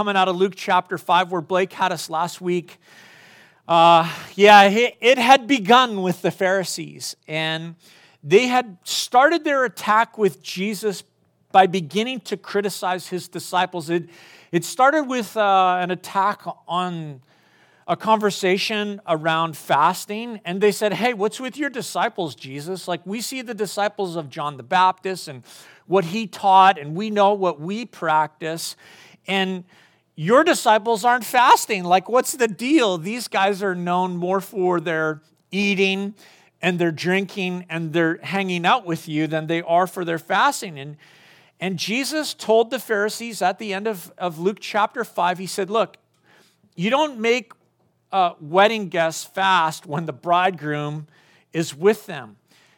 coming out of Luke chapter 5, where Blake had us last week. Uh, yeah, it had begun with the Pharisees, and they had started their attack with Jesus by beginning to criticize his disciples. It, it started with uh, an attack on a conversation around fasting, and they said, Hey, what's with your disciples, Jesus? Like, we see the disciples of John the Baptist and what he taught, and we know what we practice. And your disciples aren't fasting. Like, what's the deal? These guys are known more for their eating and their drinking and their hanging out with you than they are for their fasting. And, and Jesus told the Pharisees at the end of, of Luke chapter 5, he said, Look, you don't make uh, wedding guests fast when the bridegroom is with them.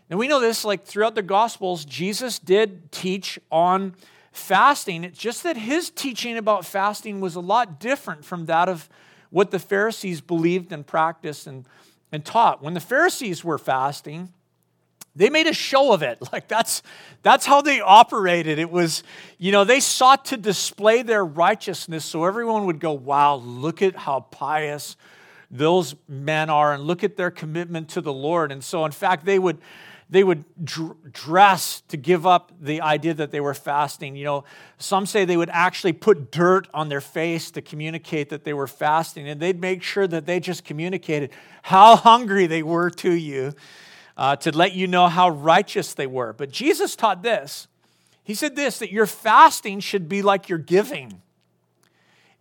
And we know this, like throughout the Gospels, Jesus did teach on fasting. It's just that his teaching about fasting was a lot different from that of what the Pharisees believed and practiced and, and taught. When the Pharisees were fasting, they made a show of it. Like that's that's how they operated. It was, you know, they sought to display their righteousness so everyone would go, "Wow, look at how pious those men are and look at their commitment to the Lord. And so, in fact, they would they would dr- dress to give up the idea that they were fasting. You know, some say they would actually put dirt on their face to communicate that they were fasting, and they'd make sure that they just communicated how hungry they were to you uh, to let you know how righteous they were. But Jesus taught this. He said this that your fasting should be like your giving.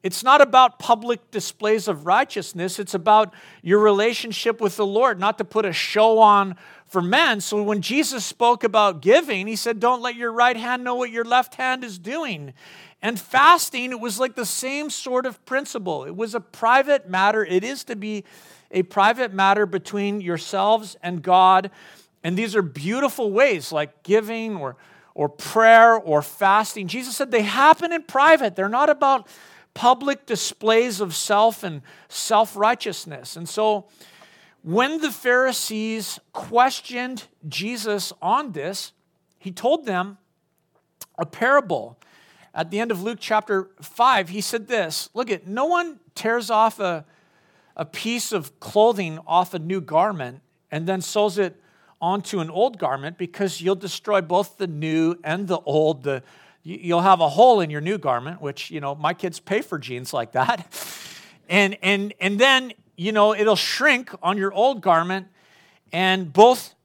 It's not about public displays of righteousness. It's about your relationship with the Lord, not to put a show on for men. So when Jesus spoke about giving, he said, Don't let your right hand know what your left hand is doing. And fasting, it was like the same sort of principle. It was a private matter. It is to be a private matter between yourselves and God. And these are beautiful ways like giving or, or prayer or fasting. Jesus said they happen in private, they're not about public displays of self and self righteousness. And so, when the Pharisees questioned Jesus on this, he told them a parable. At the end of Luke chapter 5, he said this Look at, no one tears off a, a piece of clothing off a new garment and then sews it onto an old garment because you'll destroy both the new and the old. The, you'll have a hole in your new garment, which, you know, my kids pay for jeans like that. And, and, and then, you know, it'll shrink on your old garment, and both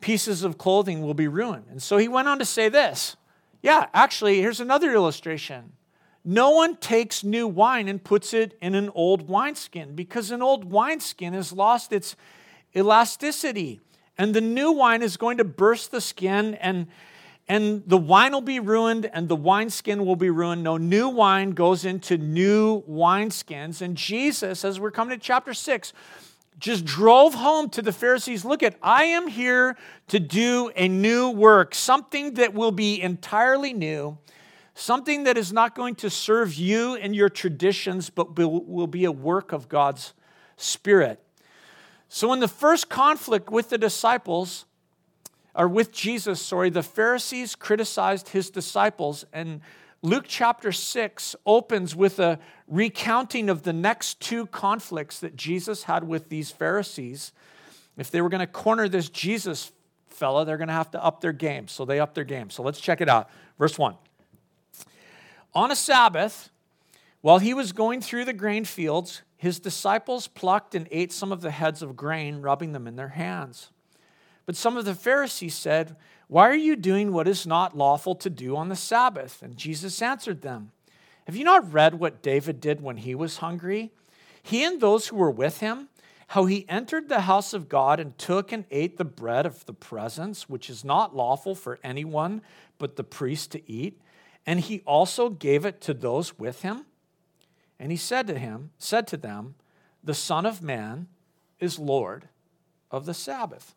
pieces of clothing will be ruined. And so he went on to say this. Yeah, actually, here's another illustration. No one takes new wine and puts it in an old wineskin because an old wineskin has lost its elasticity. And the new wine is going to burst the skin and and the wine will be ruined and the wineskin will be ruined. No new wine goes into new wineskins. And Jesus, as we're coming to chapter 6, just drove home to the Pharisees look at, I am here to do a new work, something that will be entirely new, something that is not going to serve you and your traditions, but will be a work of God's Spirit. So, in the first conflict with the disciples, or with Jesus, sorry, the Pharisees criticized his disciples. And Luke chapter 6 opens with a recounting of the next two conflicts that Jesus had with these Pharisees. If they were going to corner this Jesus fella, they're going to have to up their game. So they up their game. So let's check it out. Verse 1. On a Sabbath, while he was going through the grain fields, his disciples plucked and ate some of the heads of grain, rubbing them in their hands. But some of the Pharisees said, Why are you doing what is not lawful to do on the Sabbath? And Jesus answered them, Have you not read what David did when he was hungry? He and those who were with him, how he entered the house of God and took and ate the bread of the presence, which is not lawful for anyone but the priest to eat, and he also gave it to those with him. And he said to him, said to them, The Son of Man is Lord of the Sabbath.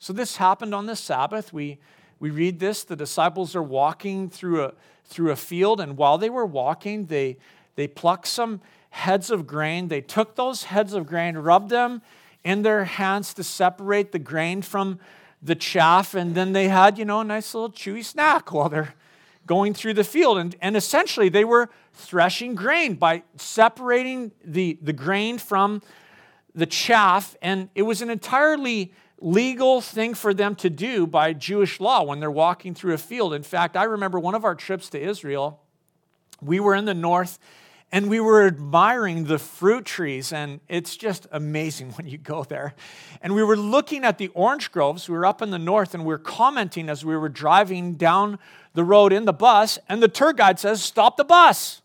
So this happened on the Sabbath. We, we read this. The disciples are walking through a, through a field, and while they were walking, they, they plucked some heads of grain. They took those heads of grain, rubbed them in their hands to separate the grain from the chaff, and then they had, you know, a nice little chewy snack while they're going through the field. And, and essentially, they were threshing grain by separating the, the grain from the chaff. And it was an entirely legal thing for them to do by Jewish law when they're walking through a field. In fact, I remember one of our trips to Israel, we were in the north and we were admiring the fruit trees, and it's just amazing when you go there. And we were looking at the orange groves. We were up in the north, and we were commenting as we were driving down the road in the bus, and the tour guide says, Stop the bus.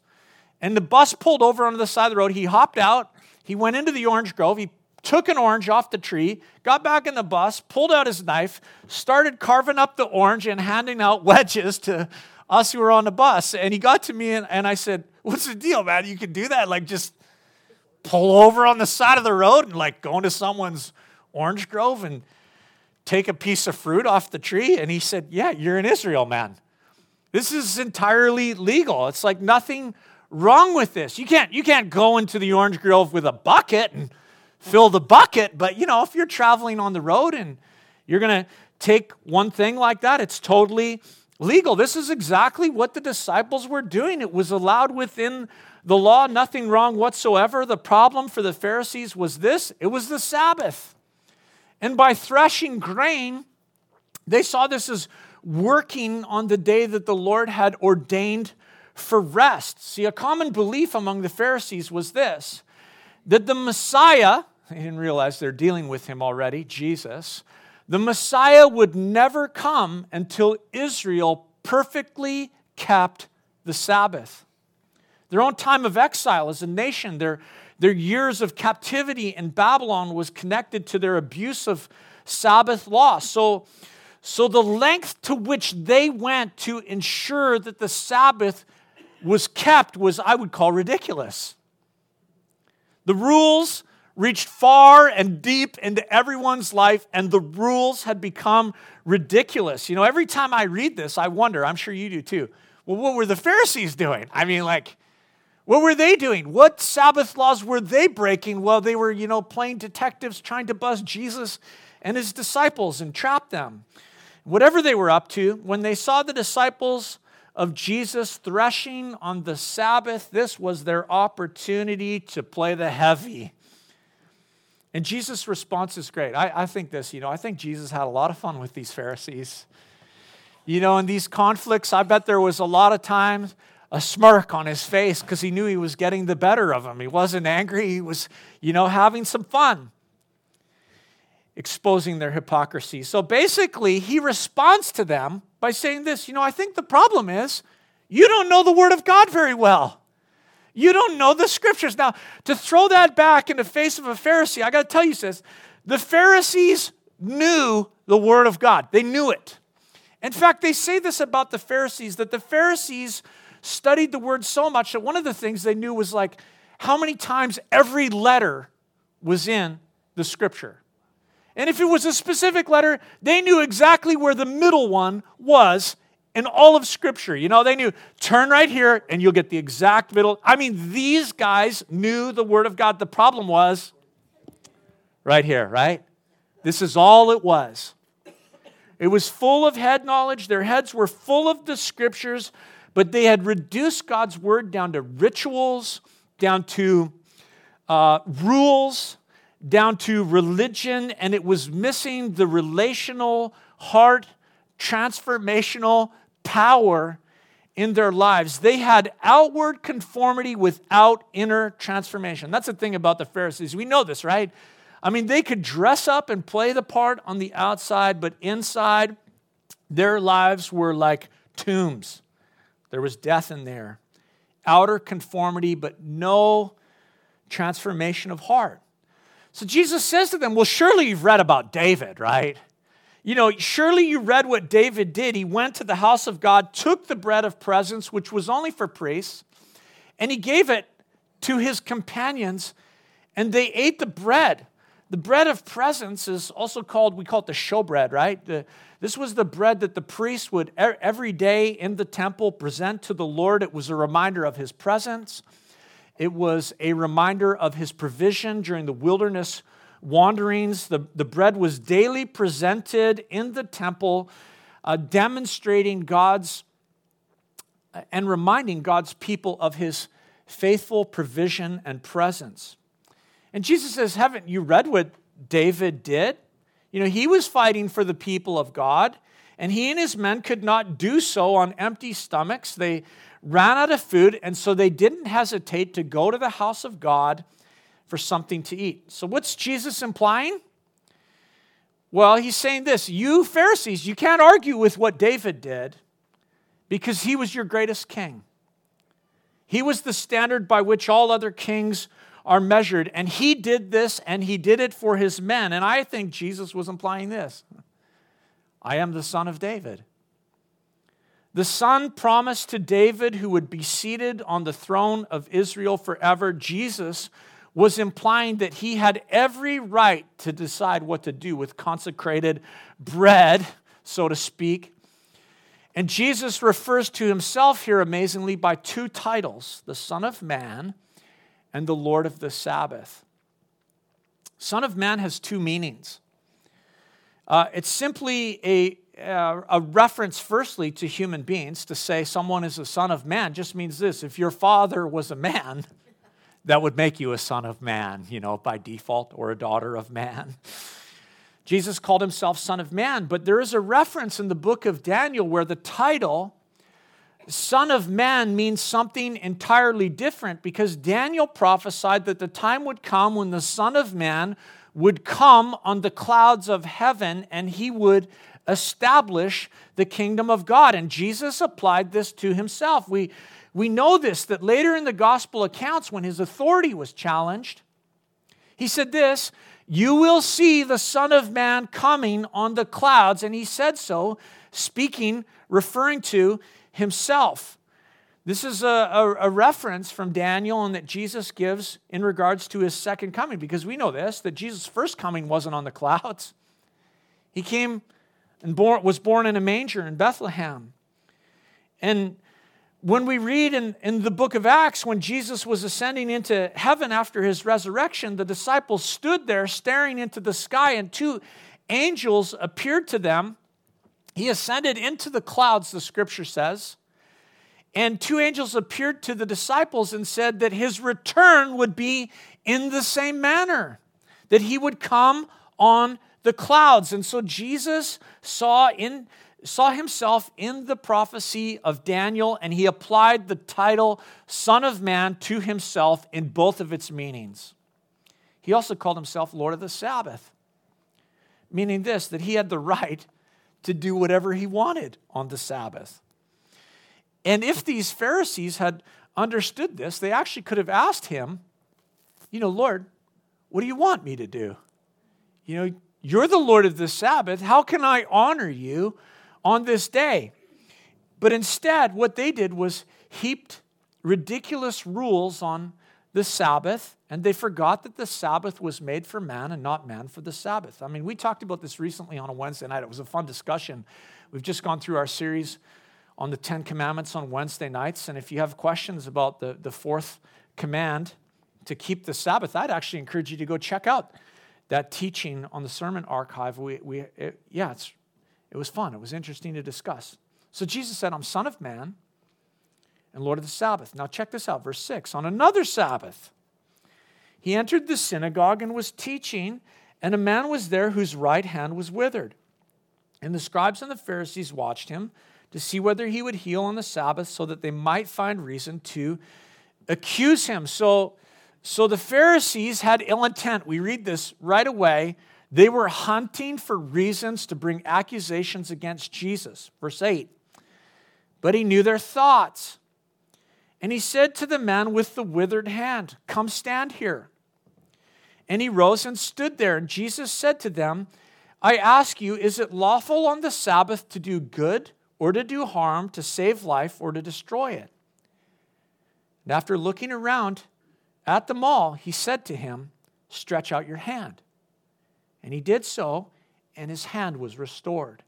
And the bus pulled over onto the side of the road. He hopped out, he went into the orange grove, he took an orange off the tree, got back in the bus, pulled out his knife, started carving up the orange and handing out wedges to us who were on the bus. And he got to me, and, and I said, What's the deal, man? You can do that? Like, just pull over on the side of the road and like go into someone's orange grove and take a piece of fruit off the tree? And he said, Yeah, you're in Israel, man. This is entirely legal. It's like nothing wrong with this. You can't, you can't go into the orange grove with a bucket and fill the bucket, but you know, if you're traveling on the road and you're going to take one thing like that, it's totally legal. This is exactly what the disciples were doing. It was allowed within the law, nothing wrong whatsoever. The problem for the Pharisees was this it was the Sabbath. And by threshing grain, they saw this as working on the day that the Lord had ordained for rest. See, a common belief among the Pharisees was this that the Messiah, they didn't realize they're dealing with him already, Jesus, the Messiah would never come until Israel perfectly kept the Sabbath. Their own time of exile as a nation, their, their years of captivity in Babylon was connected to their abuse of Sabbath law. So, so the length to which they went to ensure that the Sabbath was kept was, I would call, ridiculous. The rules reached far and deep into everyone's life, and the rules had become ridiculous. You know, every time I read this, I wonder, I'm sure you do too. Well, what were the Pharisees doing? I mean, like, what were they doing? What Sabbath laws were they breaking while they were, you know, playing detectives trying to buzz Jesus and his disciples and trap them? whatever they were up to, when they saw the disciples of Jesus threshing on the Sabbath, this was their opportunity to play the heavy. And Jesus' response is great. I, I, think this, you know, I think Jesus had a lot of fun with these Pharisees. You know, in these conflicts, I bet there was a lot of times a smirk on his face because he knew he was getting the better of them. He wasn't angry, he was, you know, having some fun exposing their hypocrisy. So basically, he responds to them by saying this You know, I think the problem is you don't know the Word of God very well. You don't know the scriptures. Now, to throw that back in the face of a Pharisee, I got to tell you, says the Pharisees knew the Word of God, they knew it. In fact, they say this about the Pharisees that the Pharisees studied the Word so much that one of the things they knew was like how many times every letter was in the scripture. And if it was a specific letter, they knew exactly where the middle one was in all of Scripture. You know, they knew, turn right here and you'll get the exact middle. I mean, these guys knew the Word of God. The problem was right here, right? This is all it was. It was full of head knowledge. Their heads were full of the Scriptures, but they had reduced God's Word down to rituals, down to uh, rules down to religion, and it was missing the relational, heart, transformational power in their lives. They had outward conformity without inner transformation. That's the thing about the Pharisees. We know this, right? I mean, they could dress up and play the part on the outside, but inside, their lives were like tombs. There was death in there. Outer conformity, but no transformation of heart. So Jesus says to them, Well, surely you've read about David, right? You know, surely you read what David did. He went to the house of God, took the bread of presence, which was only for priests, and he gave it to his companions, and they ate the bread. The bread of presence is also called, we call it the showbread, right? The, this was the bread that the priest would every day in the temple present to the Lord. It was a reminder of his presence. It was a reminder of his provision during the wilderness wanderings. The, the bread was daily presented in the temple, uh, demonstrating God's and reminding God's people of his faithful provision and presence. And Jesus says, Haven't you read what David did? You know, he was fighting for the people of God, and he and his men could not do so on empty stomachs. They ran out of food, and so they didn't hesitate to go to the house of God for something to eat. So, what's Jesus implying? Well, he's saying this You Pharisees, you can't argue with what David did because he was your greatest king. He was the standard by which all other kings are measured. And he did this and he did it for his men. And I think Jesus was implying this I am the son of David. The son promised to David, who would be seated on the throne of Israel forever. Jesus was implying that he had every right to decide what to do with consecrated bread, so to speak. And Jesus refers to himself here amazingly by two titles the Son of Man and the Lord of the Sabbath. Son of Man has two meanings. Uh, it's simply a, uh, a reference, firstly, to human beings. To say someone is a son of man just means this if your father was a man, that would make you a son of man, you know, by default, or a daughter of man. Jesus called himself Son of Man, but there is a reference in the book of Daniel where the title Son of Man means something entirely different because Daniel prophesied that the time would come when the Son of Man would come on the clouds of heaven and he would establish the kingdom of God. And Jesus applied this to himself. We, we know this that later in the gospel accounts, when his authority was challenged, he said this You will see the Son of Man coming on the clouds. And he said so, speaking, referring to himself. This is a, a, a, reference from Daniel and that Jesus gives in regards to his second coming, because we know this that Jesus' first coming wasn't on the clouds. He came and born, was born in a manger in Bethlehem. And when we read in, in the book of Acts, when Jesus was ascending into heaven after his resurrection, the disciples stood there staring into the sky, and two angels appeared to them he ascended into the clouds, the scripture says. And two angels appeared to the disciples and said that his return would be in the same manner, that he would come on the clouds. And so Jesus saw in saw himself in the prophecy of Daniel and he applied the title Son of Man to himself in both of its meanings. He also called himself Lord of the Sabbath, meaning this that he had the right to do whatever he wanted on the Sabbath. And if these Pharisees had understood this, they actually could have asked him, You know, Lord, what do you want me to do? You know, you're the Lord of the Sabbath. How can I honor you on this day? But instead, what they did was heaped ridiculous rules on the Sabbath, and they forgot that the Sabbath was made for man and not man for the Sabbath. I mean, we talked about this recently on a Wednesday night. It was a fun discussion. We've just gone through our series on the Ten Commandments on Wednesday nights, and if you have questions about the, the fourth command to keep the Sabbath, I'd actually encourage you to go check out that teaching on the sermon archive. We, we, it, yeah, it's, it was fun. It was interesting to discuss. So Jesus said, I'm Son of Man and Lord of the Sabbath. Now, check this out, verse 6. On another Sabbath, he entered the synagogue and was teaching, and a man was there whose right hand was withered. And the scribes and the Pharisees watched him to see whether he would heal on the Sabbath so that they might find reason to accuse him. So, so the Pharisees had ill intent. We read this right away. They were hunting for reasons to bring accusations against Jesus. Verse 8. But he knew their thoughts. And he said to the man with the withered hand, Come stand here. And he rose and stood there. And Jesus said to them, I ask you, is it lawful on the Sabbath to do good or to do harm, to save life or to destroy it? And after looking around at them all, he said to him, Stretch out your hand. And he did so, and his hand was restored.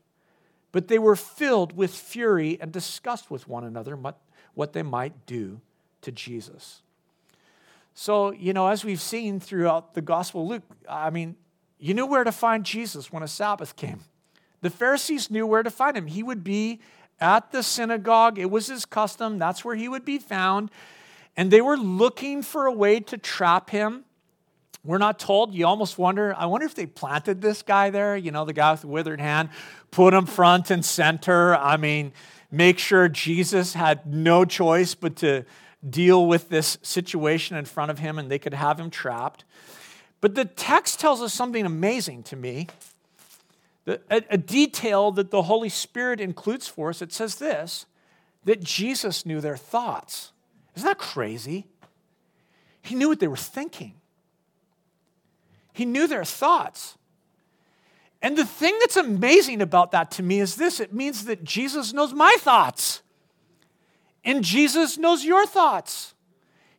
But they were filled with fury and discussed with one another what they might do to Jesus. So, you know, as we've seen throughout the Gospel Luke, I mean, you knew where to find Jesus when a Sabbath came. The Pharisees knew where to find him. He would be at the synagogue. It was his custom, that's where he would be found. And they were looking for a way to trap him. We're not told. You almost wonder, I wonder if they planted this guy there, you know, the guy with the withered hand, put him front and center. I mean, make sure Jesus had no choice but to deal with this situation in front of him and they could have him trapped. But the text tells us something amazing to me. A, detail that the Holy Spirit includes for us. It says this that Jesus knew their thoughts. Isn't that crazy? He knew what they were thinking, he knew their thoughts. And the thing that's amazing about that to me is this it means that Jesus knows my thoughts, and Jesus knows your thoughts.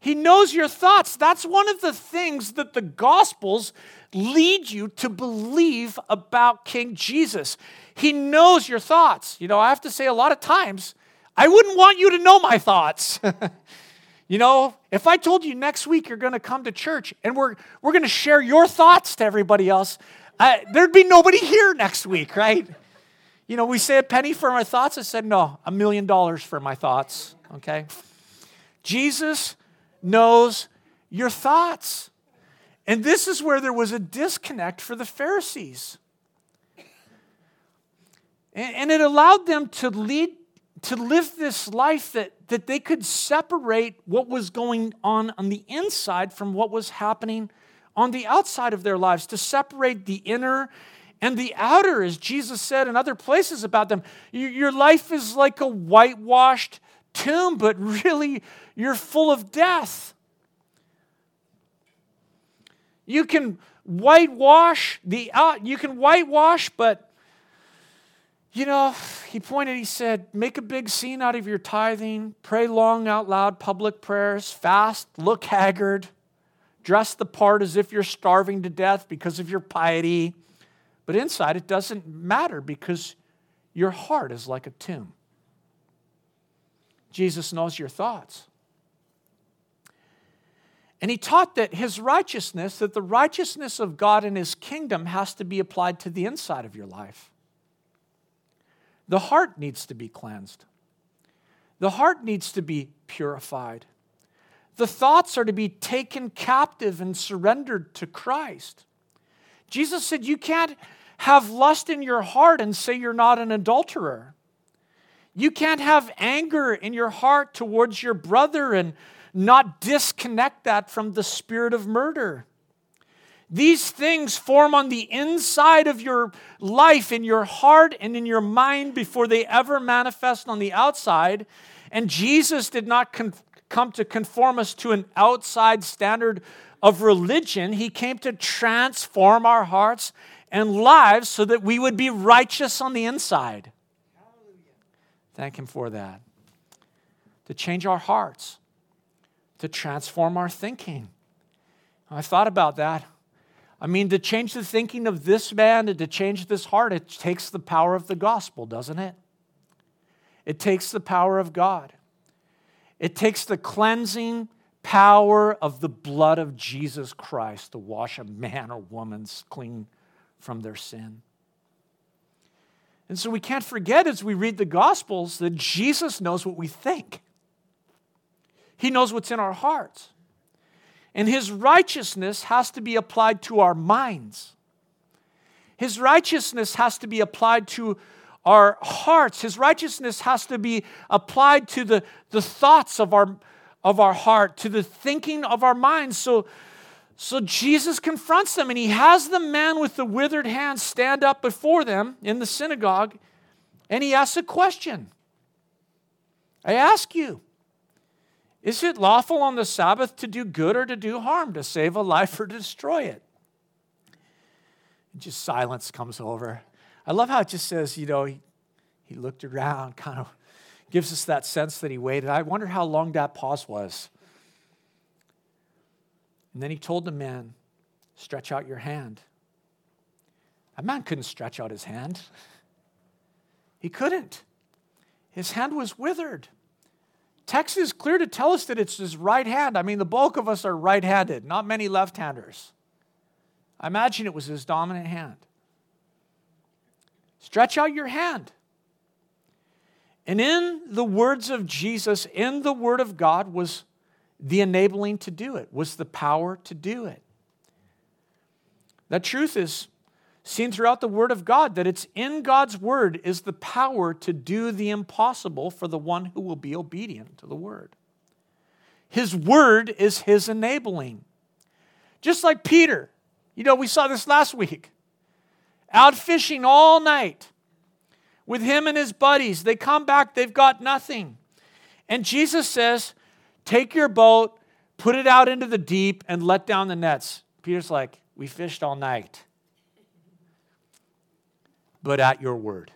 He knows your thoughts. That's one of the things that the Gospels lead you to believe about King Jesus. He knows your thoughts. You know, I have to say a lot of times, I wouldn't want you to know my thoughts. you know, if I told you next week you're going to come to church and we're, we're going to share your thoughts to everybody else, I, there'd be nobody here next week, right? You know, we say a penny for our thoughts. I said, no, a million dollars for my thoughts, okay? Jesus knows your thoughts. And this is where there was a disconnect for the Pharisees. And it allowed them to lead to live this life that, that they could separate what was going on on the inside from what was happening on the outside of their lives, to separate the inner and the outer, as Jesus said in other places about them. Your life is like a whitewashed tomb, but really you're full of death. You can whitewash the out, you can whitewash, but you know, he pointed, he said, make a big scene out of your tithing, pray long out loud public prayers, fast, look haggard, dress the part as if you're starving to death because of your piety. But inside, it doesn't matter because your heart is like a tomb. Jesus knows your thoughts. And he taught that his righteousness, that the righteousness of God in his kingdom has to be applied to the inside of your life. The heart needs to be cleansed, the heart needs to be purified. The thoughts are to be taken captive and surrendered to Christ. Jesus said, You can't have lust in your heart and say you're not an adulterer. You can't have anger in your heart towards your brother and not disconnect that from the spirit of murder. These things form on the inside of your life, in your heart, and in your mind before they ever manifest on the outside. And Jesus did not con- come to conform us to an outside standard of religion. He came to transform our hearts and lives so that we would be righteous on the inside. Thank Him for that. To change our hearts to transform our thinking. I thought about that. I mean, to change the thinking of this man and to change this heart, it takes the power of the gospel, doesn't it? It takes the power of God. It takes the cleansing power of the blood of Jesus Christ to wash a man or woman's clean from their sin. And so we can't forget as we read the Gospels that Jesus knows what we think. He knows what's in our hearts. And His righteousness has to be applied to our minds. His righteousness has to be applied to our hearts. His righteousness has to be applied to the, the thoughts of our, of our heart, to the thinking of our minds. So, so Jesus confronts them and he has the man with the withered hand stand up before them in the synagogue and he asks a question. I ask you, is it lawful on the Sabbath to do good or to do harm, to save a life or destroy it? Just silence comes over. I love how it just says, you know, he, he looked around, kind of gives us that sense that he waited. I wonder how long that pause was. And then he told the man, Stretch out your hand. A man couldn't stretch out his hand. He couldn't. His hand was withered. Text is clear to tell us that it's his right hand. I mean, the bulk of us are right handed, not many left handers. I imagine it was his dominant hand. Stretch out your hand. And in the words of Jesus, in the Word of God, was the enabling to do it, was the power to do it. The truth is seen throughout the Word of God, that it's in God's Word is the power to do the impossible for the one who will be obedient to the Word. His Word is His enabling. Just like Peter, you know, we saw this last week, out fishing all night with him and his buddies. They come back, they've got nothing. And Jesus says, Take your boat, put it out into the deep, and let down the nets. Peter's like, We fished all night. But at your word.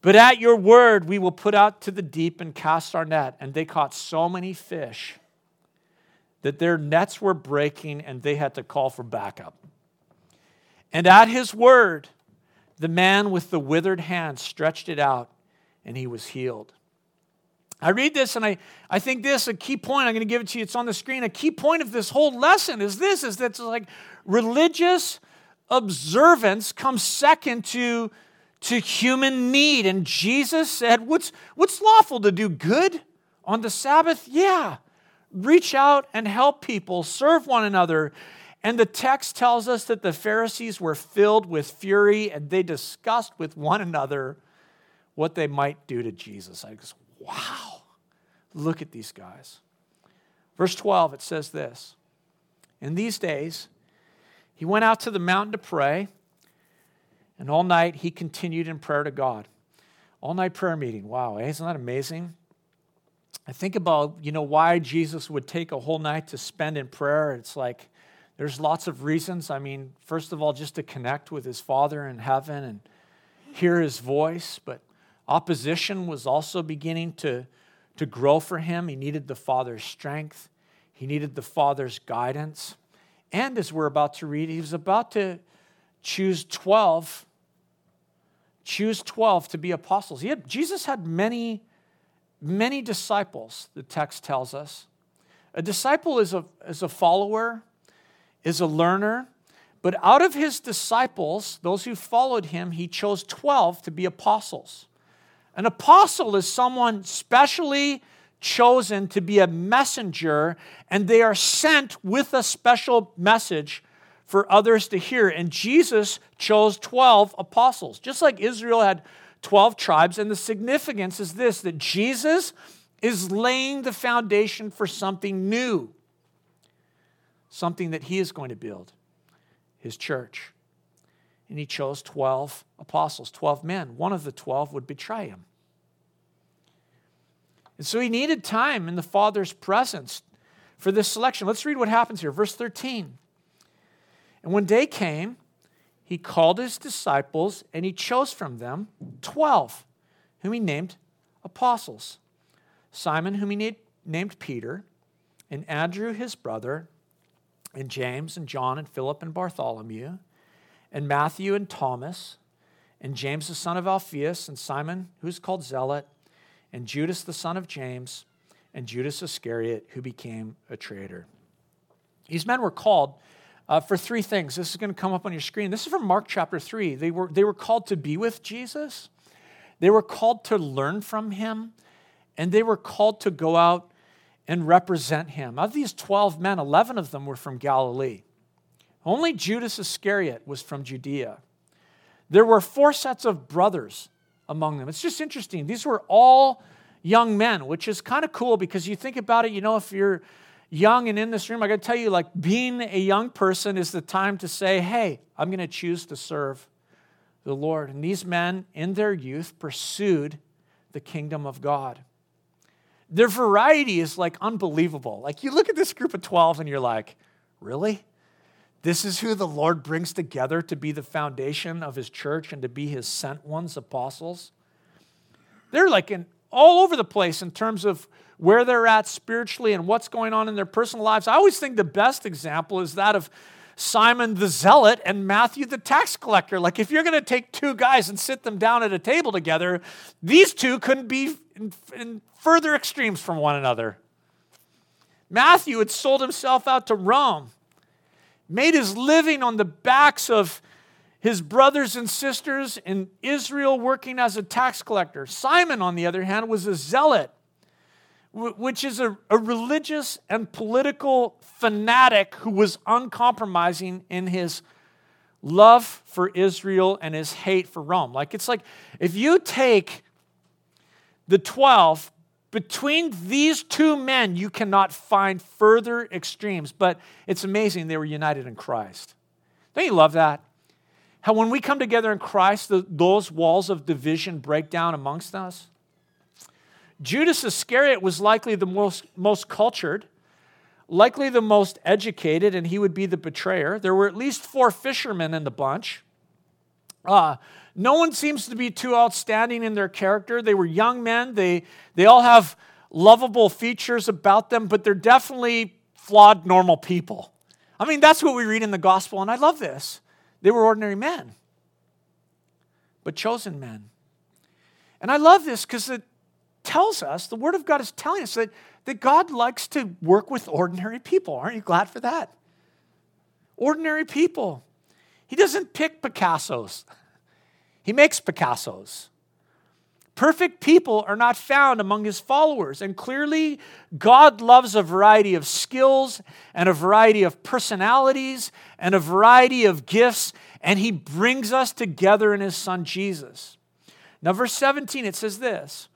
But at your word, we will put out to the deep and cast our net. And they caught so many fish that their nets were breaking and they had to call for backup. And at his word, the man with the withered hand stretched it out and he was healed. I read this and I, I think this, a key point, I'm going to give it to you, it's on the screen. A key point of this whole lesson is this, is that it's like religious observance comes second to, to human need. And Jesus said, what's, what's lawful to do good on the Sabbath? Yeah. Reach out and help people, serve one another, and the text tells us that the Pharisees were filled with fury and they discussed with one another what they might do to Jesus. I just, wow, look at these guys. Verse 12, it says this In these days, he went out to the mountain to pray, and all night he continued in prayer to God. All night prayer meeting. Wow, eh? isn't that amazing? I think about, you know, why Jesus would take a whole night to spend in prayer. It's like, there's lots of reasons. I mean, first of all, just to connect with his Father in heaven and hear his voice, but opposition was also beginning to, to grow for him. He needed the Father's strength, he needed the Father's guidance. And as we're about to read, he was about to choose 12 choose 12 to be apostles. He had, Jesus had many, many disciples, the text tells us. A disciple is a, is a follower is a learner. But out of his disciples, those who followed him, he chose 12 to be apostles. An apostle is someone specially chosen to be a messenger, and they are sent with a special message for others to hear. And Jesus chose 12 apostles, just like Israel had 12 tribes. And the significance is this that Jesus is laying the foundation for something new something that he is going to build his church. And he chose 12 apostles, 12 men. One of the 12 would betray him. And so he needed time in the Father's presence for this selection. Let's read what happens here. Verse 13. And when day came, he called his disciples and he chose from them 12, whom he named apostles Simon, whom he named Peter, and Andrew, his brother and James and John and Philip and Bartholomew, and Matthew and Thomas, and James the son of Alphaeus, and Simon, who's called Zealot, and Judas the son of James, and Judas Iscariot, who became a traitor. These men were called uh, for three things. This is going to come up on your screen. This is from Mark chapter 3. They were, they were called to be with Jesus, they were called to learn from him, and they were called to go out and represent him. Of these 12 men, 11 of them were from Galilee. Only Judas Iscariot was from Judea. There were four sets of brothers among them. It's just interesting. These were all young men, which is kind of cool because you think about it, you know, if you're young and in this room, I got to tell you, like being a young person is the time to say, hey, I'm going to choose to serve the Lord. And these men, in their youth, pursued the kingdom of God their variety is like unbelievable. Like you look at this group of 12 and you're like, really? This is who the Lord brings together to be the foundation of his church and to be his sent ones, apostles. They're like in all over the place in terms of where they're at spiritually and what's going on in their personal lives. I always think the best example is that of Simon the zealot and Matthew the tax collector. Like, if you're going to take two guys and sit them down at a table together, these two couldn't be in, in further extremes from one another. Matthew had sold himself out to Rome, made his living on the backs of his brothers and sisters in Israel working as a tax collector. Simon, on the other hand, was a zealot, which is a, a religious and political fanatic who was uncompromising in his love for Israel and his hate for Rome. Like, it's like if you take the 12, between these two men, you cannot find further extremes, but it's amazing they were united in Christ. Don't you love that? How when we come together in Christ, the, those walls of division break down amongst us. Judas Iscariot was likely the most, most cultured, likely the most educated, and he would be the betrayer. There were at least four fishermen in the bunch. Uh, no one seems to be too outstanding in their character. They were young men, they, they all have lovable features about them, but they're definitely flawed, normal people. I mean, that's what we read in the gospel, and I love this. They were ordinary men, but chosen men. And I love this because it tells us, the Word of God is telling us that, that God likes to work with ordinary people. Aren't you glad for that? Ordinary people. He doesn't pick Picassos, He makes Picassos. Perfect people are not found among his followers. And clearly, God loves a variety of skills and a variety of personalities and a variety of gifts, and he brings us together in his son Jesus. Now, verse 17, it says this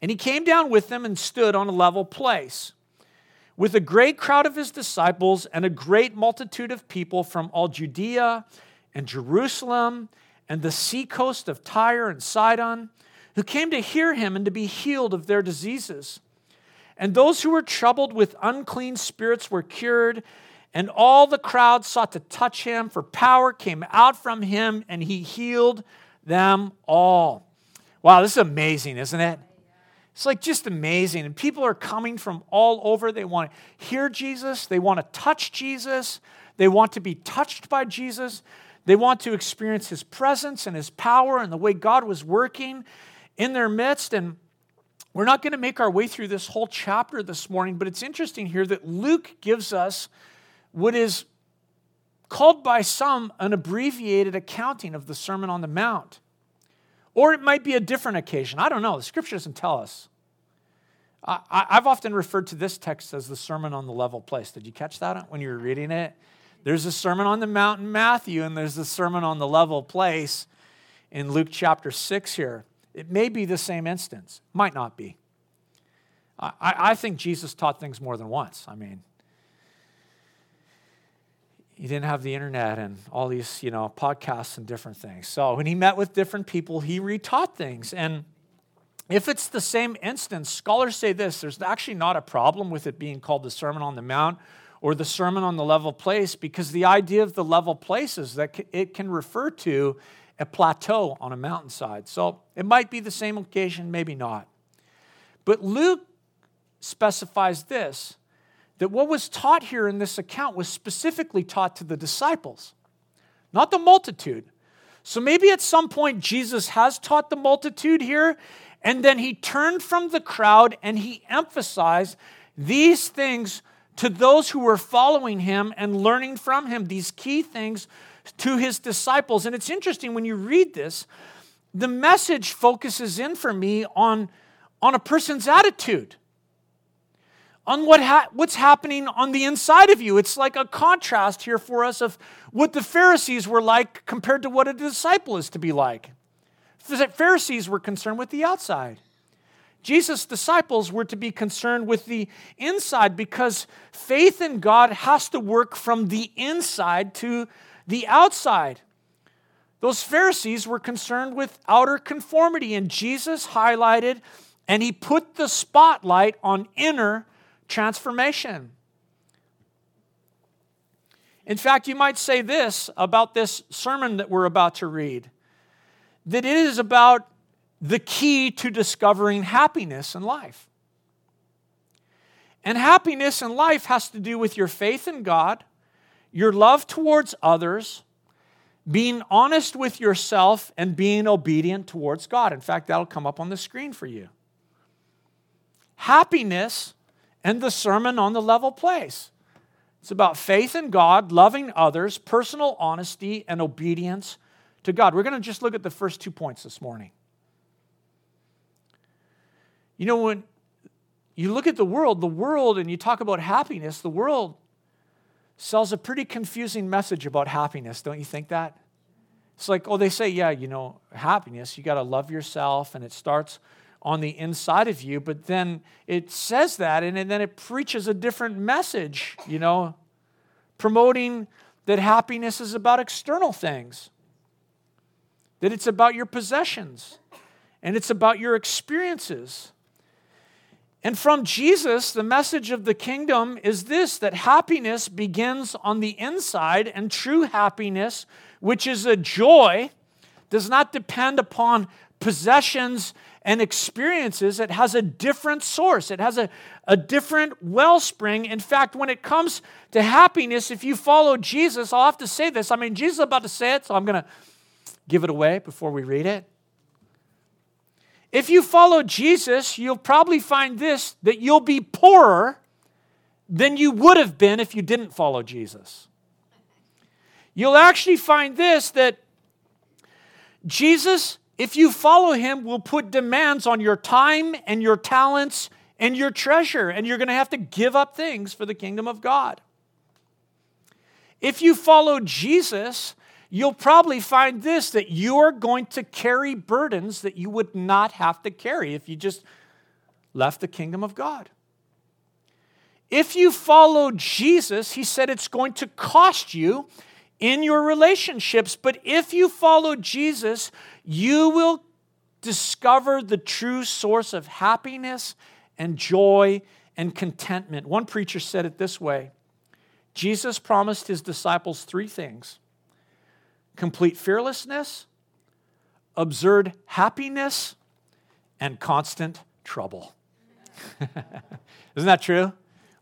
And he came down with them and stood on a level place with a great crowd of his disciples and a great multitude of people from all Judea and Jerusalem and the seacoast of Tyre and Sidon who came to hear him and to be healed of their diseases. And those who were troubled with unclean spirits were cured, and all the crowd sought to touch him, for power came out from him, and he healed them all. Wow, this is amazing, isn't it? It's like just amazing. And people are coming from all over. They want to hear Jesus, they want to touch Jesus, they want to be touched by Jesus, they want to experience his presence and his power and the way God was working in their midst. And we're not going to make our way through this whole chapter this morning, but it's interesting here that Luke gives us what is called by some an abbreviated accounting of the Sermon on the Mount. Or it might be a different occasion. I don't know. The scripture doesn't tell us. I, have often referred to this text as the Sermon on the Level Place. Did you catch that when you were reading it? There's a Sermon on the Mount in Matthew, and there's a Sermon on the Level Place in Luke chapter 6 here. It may be the same instance, might not be. I, I think Jesus taught things more than once. I mean, he didn't have the internet and all these, you know, podcasts and different things. So when he met with different people, he retaught things. And if it's the same instance, scholars say this there's actually not a problem with it being called the Sermon on the Mount or the Sermon on the Level Place because the idea of the level place is that it can refer to a plateau on a mountainside. So it might be the same occasion, maybe not. But Luke specifies this that what was taught here in this account was specifically taught to the disciples, not the multitude. So maybe at some point Jesus has taught the multitude here, and then he turned from the crowd and he emphasized these things to those who were following him and learning from him, these key things to his disciples. And it's interesting when you read this, the message focuses in for me on, on a person's attitude, on what ha- what's happening on the inside of you. It's like a contrast here for us of what the Pharisees were like compared to what a disciple is to be like. Pharisees were concerned with the outside. Jesus' disciples were to be concerned with the inside because faith in God has to work from the inside to the outside. Those Pharisees were concerned with outer conformity, and Jesus highlighted and he put the spotlight on inner transformation. In fact, you might say this about this sermon that we're about to read that it is about the key to discovering happiness in life. And happiness in life has to do with your faith in God your love towards others, being honest with yourself, and being obedient towards God. In fact, that'll come up on the screen for you. Happiness and the sermon on the level place. It's about faith in God, loving others, personal honesty, and obedience to God. We're going to just look at the first two points this morning. You know, when you look at the world, the world, and you talk about happiness, the world sells a pretty confusing message about happiness. Don't you think that? It's like, oh, they say, yeah, you know, happiness, you got to love yourself, and it starts on the inside of you, but then it says that, and then it preaches a different message, you know, promoting that happiness is about external things, that it's about your possessions, and it's about your experiences. And from Jesus, the message of the kingdom is this that happiness begins on the inside, and true happiness, which is a joy, does not depend upon possessions and experiences. It has a different source, it has a, a different wellspring. In fact, when it comes to happiness, if you follow Jesus, I'll have to say this. I mean, Jesus is about to say it, so I'm going to give it away before we read it. If you follow Jesus, you'll probably find this that you'll be poorer than you would have been if you didn't follow Jesus. You'll actually find this that Jesus, if you follow him, will put demands on your time and your talents and your treasure, and you're going to have to give up things for the kingdom of God. If you follow Jesus, you'll probably find this that you are going to carry burdens that you would not have to carry if you just left the kingdom of God. If you follow Jesus, he said it's going to cost you in your relationships. But if you follow Jesus, you will discover the true source of happiness and joy and contentment. One preacher said it this way Jesus promised his disciples three things complete fearlessness, absurd happiness, and constant trouble. Isn't that true?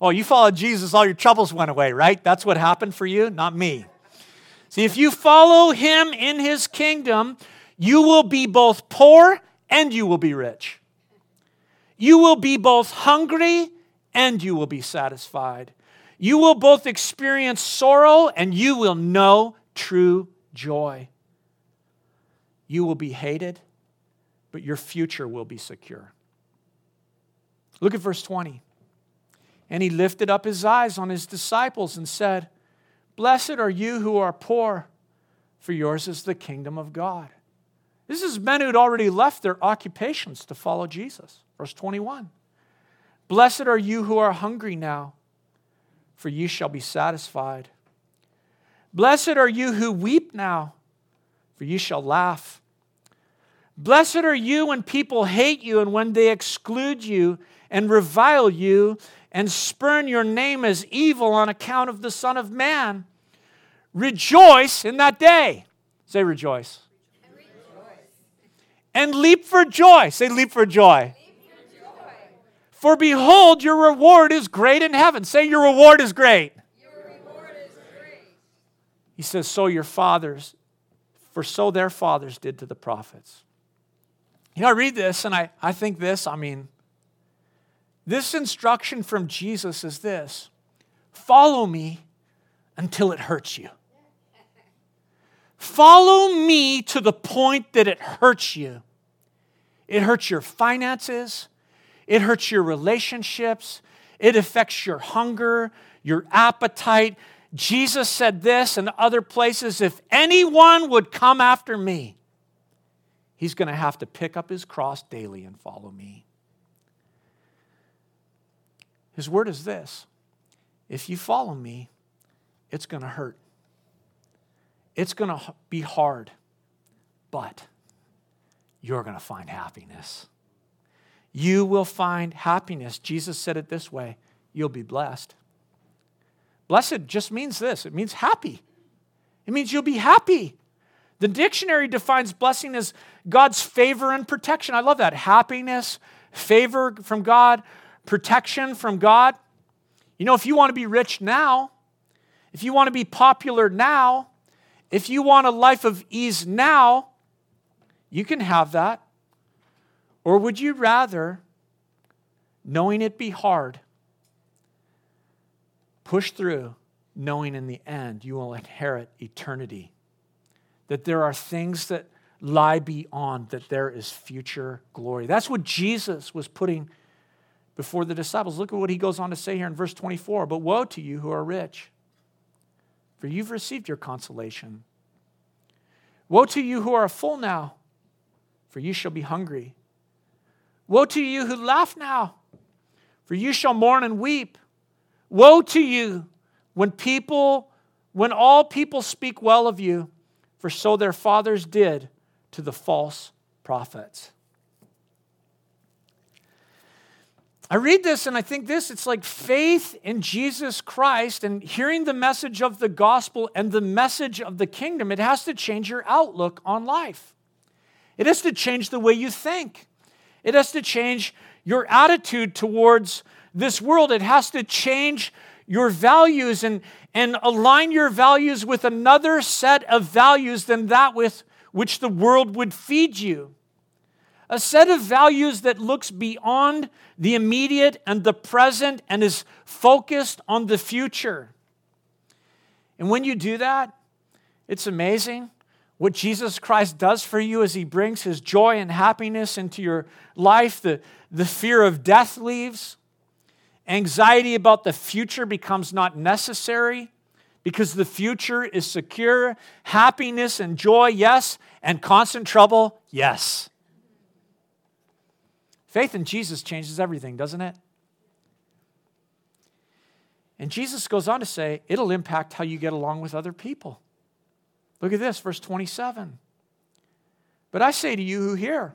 Oh, you followed Jesus, all your troubles went away, right? That's what happened for you, not me. See, if you follow him in his kingdom, you will be both poor and you will be rich. You will be both hungry and you will be satisfied. You will both experience sorrow and you will know true joy. You will be hated, but your future will be secure. Look at verse 20. And he lifted up his eyes on his disciples and said, Blessed are you who are poor, for yours is the kingdom of God. This is men who'd already left their occupations to follow Jesus. Verse 21. Blessed are you who are hungry now, for you shall be satisfied. Blessed are you who weep now, for you shall laugh. Blessed are you when people hate you and when they exclude you and revile you and spurn your name as evil on account of the Son of Man. Rejoice in that day. Say rejoice. And, leap for joy. Say leap for joy. Leap for joy. For behold, your reward is great in heaven. Say your reward is great. He says, So your fathers, for so their fathers did to the prophets. You know, I read this and I, I think this, I mean, this instruction from Jesus is this follow me until it hurts you. Follow me to the point that it hurts you. It hurts your finances, it hurts your relationships, it affects your hunger, your appetite, Jesus said this and other places if anyone would come after me, he's going to have to pick up his cross daily and follow me. His word is this if you follow me, it's going to hurt. It's going to be hard, but you're going to find happiness. You will find happiness. Jesus said it this way you'll be blessed. Blessed just means this it means happy. It means you'll be happy. The dictionary defines blessing as God's favor and protection. I love that. Happiness, favor from God, protection from God. You know, if you want to be rich now, if you want to be popular now, if you want a life of ease now, you can have that. Or would you rather, knowing it be hard, push through, knowing in the end you will inherit eternity. that there are things that lie beyond, that there is future glory. That's what Jesus was putting before the disciples. Look at what he goes on to say here in verse 24 But woe to you who are rich, for you've received your consolation. Woe to you who are full now, for you shall be hungry. Woe to you who laugh now, for you shall mourn and weep. Woe to you when people, when all people speak well of you, for so their fathers did to the false prophets. I read this and I think this it's like faith in Jesus Christ and hearing the message of the gospel and the message of the kingdom. It has to change your outlook on life, it has to change the way you think, it has to change your attitude towards this world, it has to change your values and, and align your values with another set of values than that with which the world would feed you a set of values that looks beyond the immediate and the present and is focused on the future. And when you do that, it's amazing what Jesus Christ does for you as he brings his joy and happiness into your life. The, the fear of death leaves, anxiety about the future becomes not necessary because the future is secure. Happiness and joy, yes, and constant trouble, yes. Faith in Jesus changes everything, doesn't it? And Jesus goes on to say, it'll impact how you get along with other people. Look at this, verse 27. But I say to you who hear,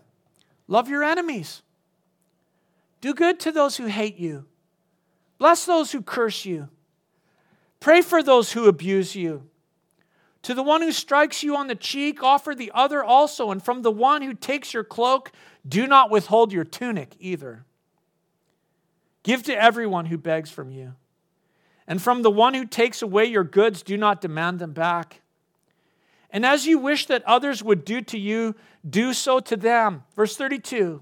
love your enemies, do good to those who hate you, bless those who curse you, pray for those who abuse you. To the one who strikes you on the cheek, offer the other also, and from the one who takes your cloak, do not withhold your tunic either. Give to everyone who begs from you. And from the one who takes away your goods, do not demand them back. And as you wish that others would do to you, do so to them. Verse 32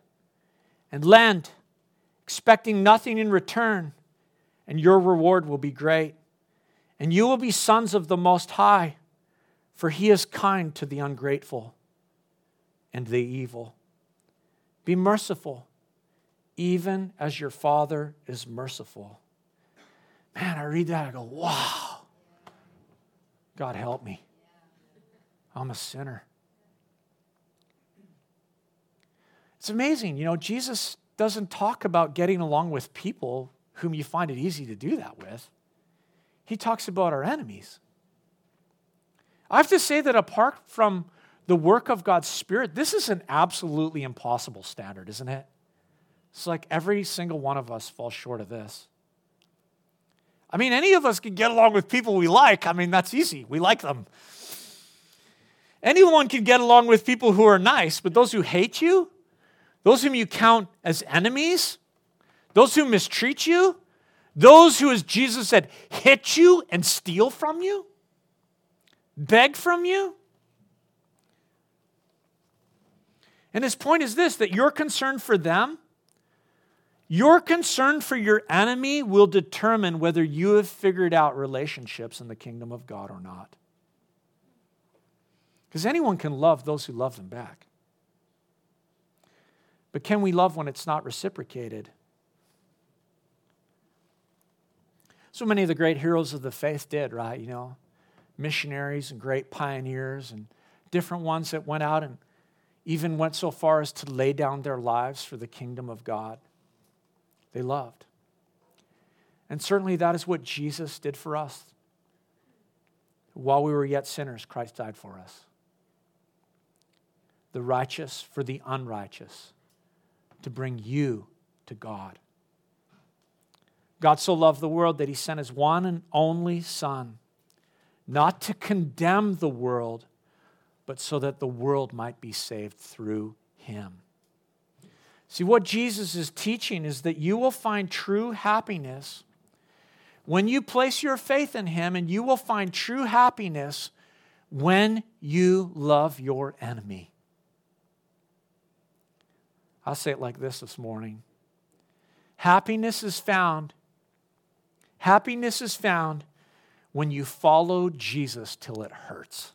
and lend, expecting nothing in return, and your reward will be great and you will be sons of the Most High, for he is kind to the ungrateful and the evil. Be merciful, even as your Father is merciful. Man, I read that, I go, wow. God help me. I'm a sinner. It's amazing. You know, Jesus doesn't talk about getting along with people whom you find it easy to do that with he talks about our enemies. I have to say that apart from the work of God's Spirit, this is an absolutely impossible standard, isn't it? It's like every single one of us falls short of this. I mean, any of us can get along with people we like. I mean, that's easy. We like them. Anyone can get along with people who are nice, but those who hate you, those whom you count as enemies, those who mistreat you, those who, as Jesus said, hit you and steal from you, beg from you. And his point is this that your concern for them, your concern for your enemy will determine whether you have figured out relationships in the kingdom of God or not. Because anyone can love those who love them back. But can we love when it's not reciprocated? So many of the great heroes of the faith did, right? You know, missionaries and great pioneers and different ones that went out and even went so far as to lay down their lives for the kingdom of God. They loved. And certainly that is what Jesus did for us. While we were yet sinners, Christ died for us. The righteous for the unrighteous, to bring you to God. God so loved the world that he sent his one and only Son, not to condemn the world, but so that the world might be saved through him. See, what Jesus is teaching is that you will find true happiness when you place your faith in him, and you will find true happiness when you love your enemy. I'll say it like this this morning Happiness is found, happiness is found when you follow Jesus till it hurts.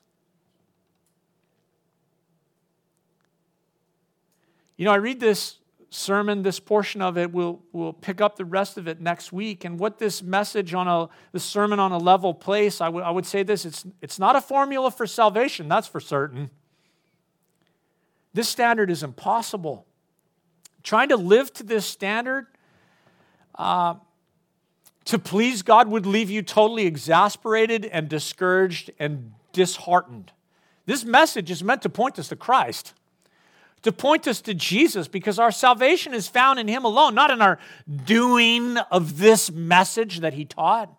You know, I read this sermon, this portion of it, we'll, we'll pick up the rest of it next week. And what this message on a, the sermon on a level place, I, w- I would say this it's, it's not a formula for salvation, that's for certain. This standard is impossible. Trying to live to this standard uh, to please God would leave you totally exasperated and discouraged and disheartened. This message is meant to point us to Christ to point us to Jesus because our salvation is found in Him alone, not in our doing of this message that He taught.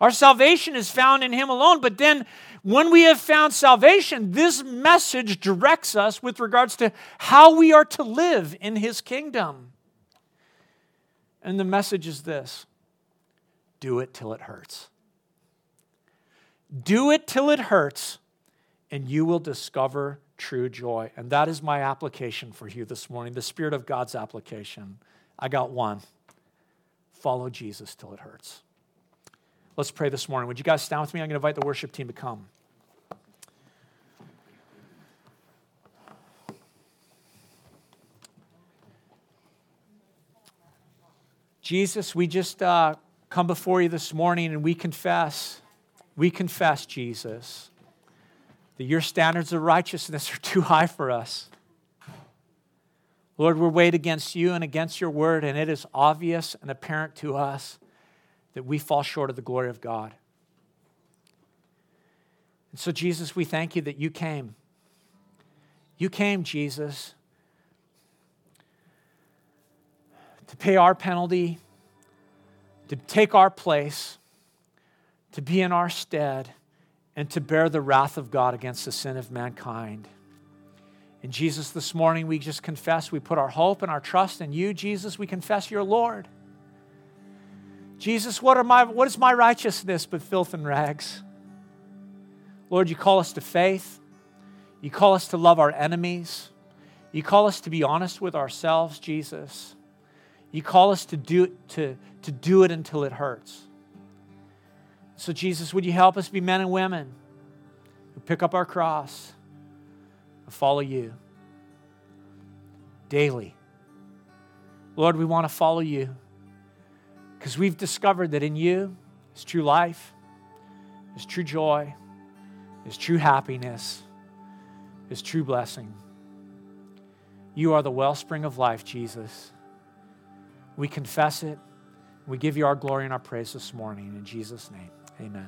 Our salvation is found in Him alone, but then when we have found salvation, this message directs us with regards to how we are to live in His kingdom. And the message is this do it till it hurts. Do it till it hurts, and you will discover true joy. And that is my application for you this morning, the Spirit of God's application. I got one follow Jesus till it hurts. Let's pray this morning. Would you guys stand with me? I'm going to invite the worship team to come. Jesus, we just uh, come before you this morning and we confess, we confess, Jesus that your standards of righteousness are too high for us. Lord, we're weighed against you and against your word, and it is obvious and apparent to us that we fall short of the glory of God. And so, Jesus, we thank you that you came. You came, Jesus, to pay our penalty, to take our place, to be in our stead and to bear the wrath of God against the sin of mankind. And Jesus, this morning, we just confess, we put our hope and our trust in you, Jesus. We confess you're Lord. Jesus, what, are my, what is my righteousness but filth and rags? Lord, you call us to faith. You call us to love our enemies. You call us to be honest with ourselves, Jesus. You call us to do, to, to do it until it hurts. So, Jesus, would you help us be men and women who pick up our cross and follow you daily? Lord, we want to follow you because we've discovered that in you is true life, is true joy, is true happiness, is true blessing. You are the wellspring of life, Jesus. We confess it. We give you our glory and our praise this morning. In Jesus' name. Amen.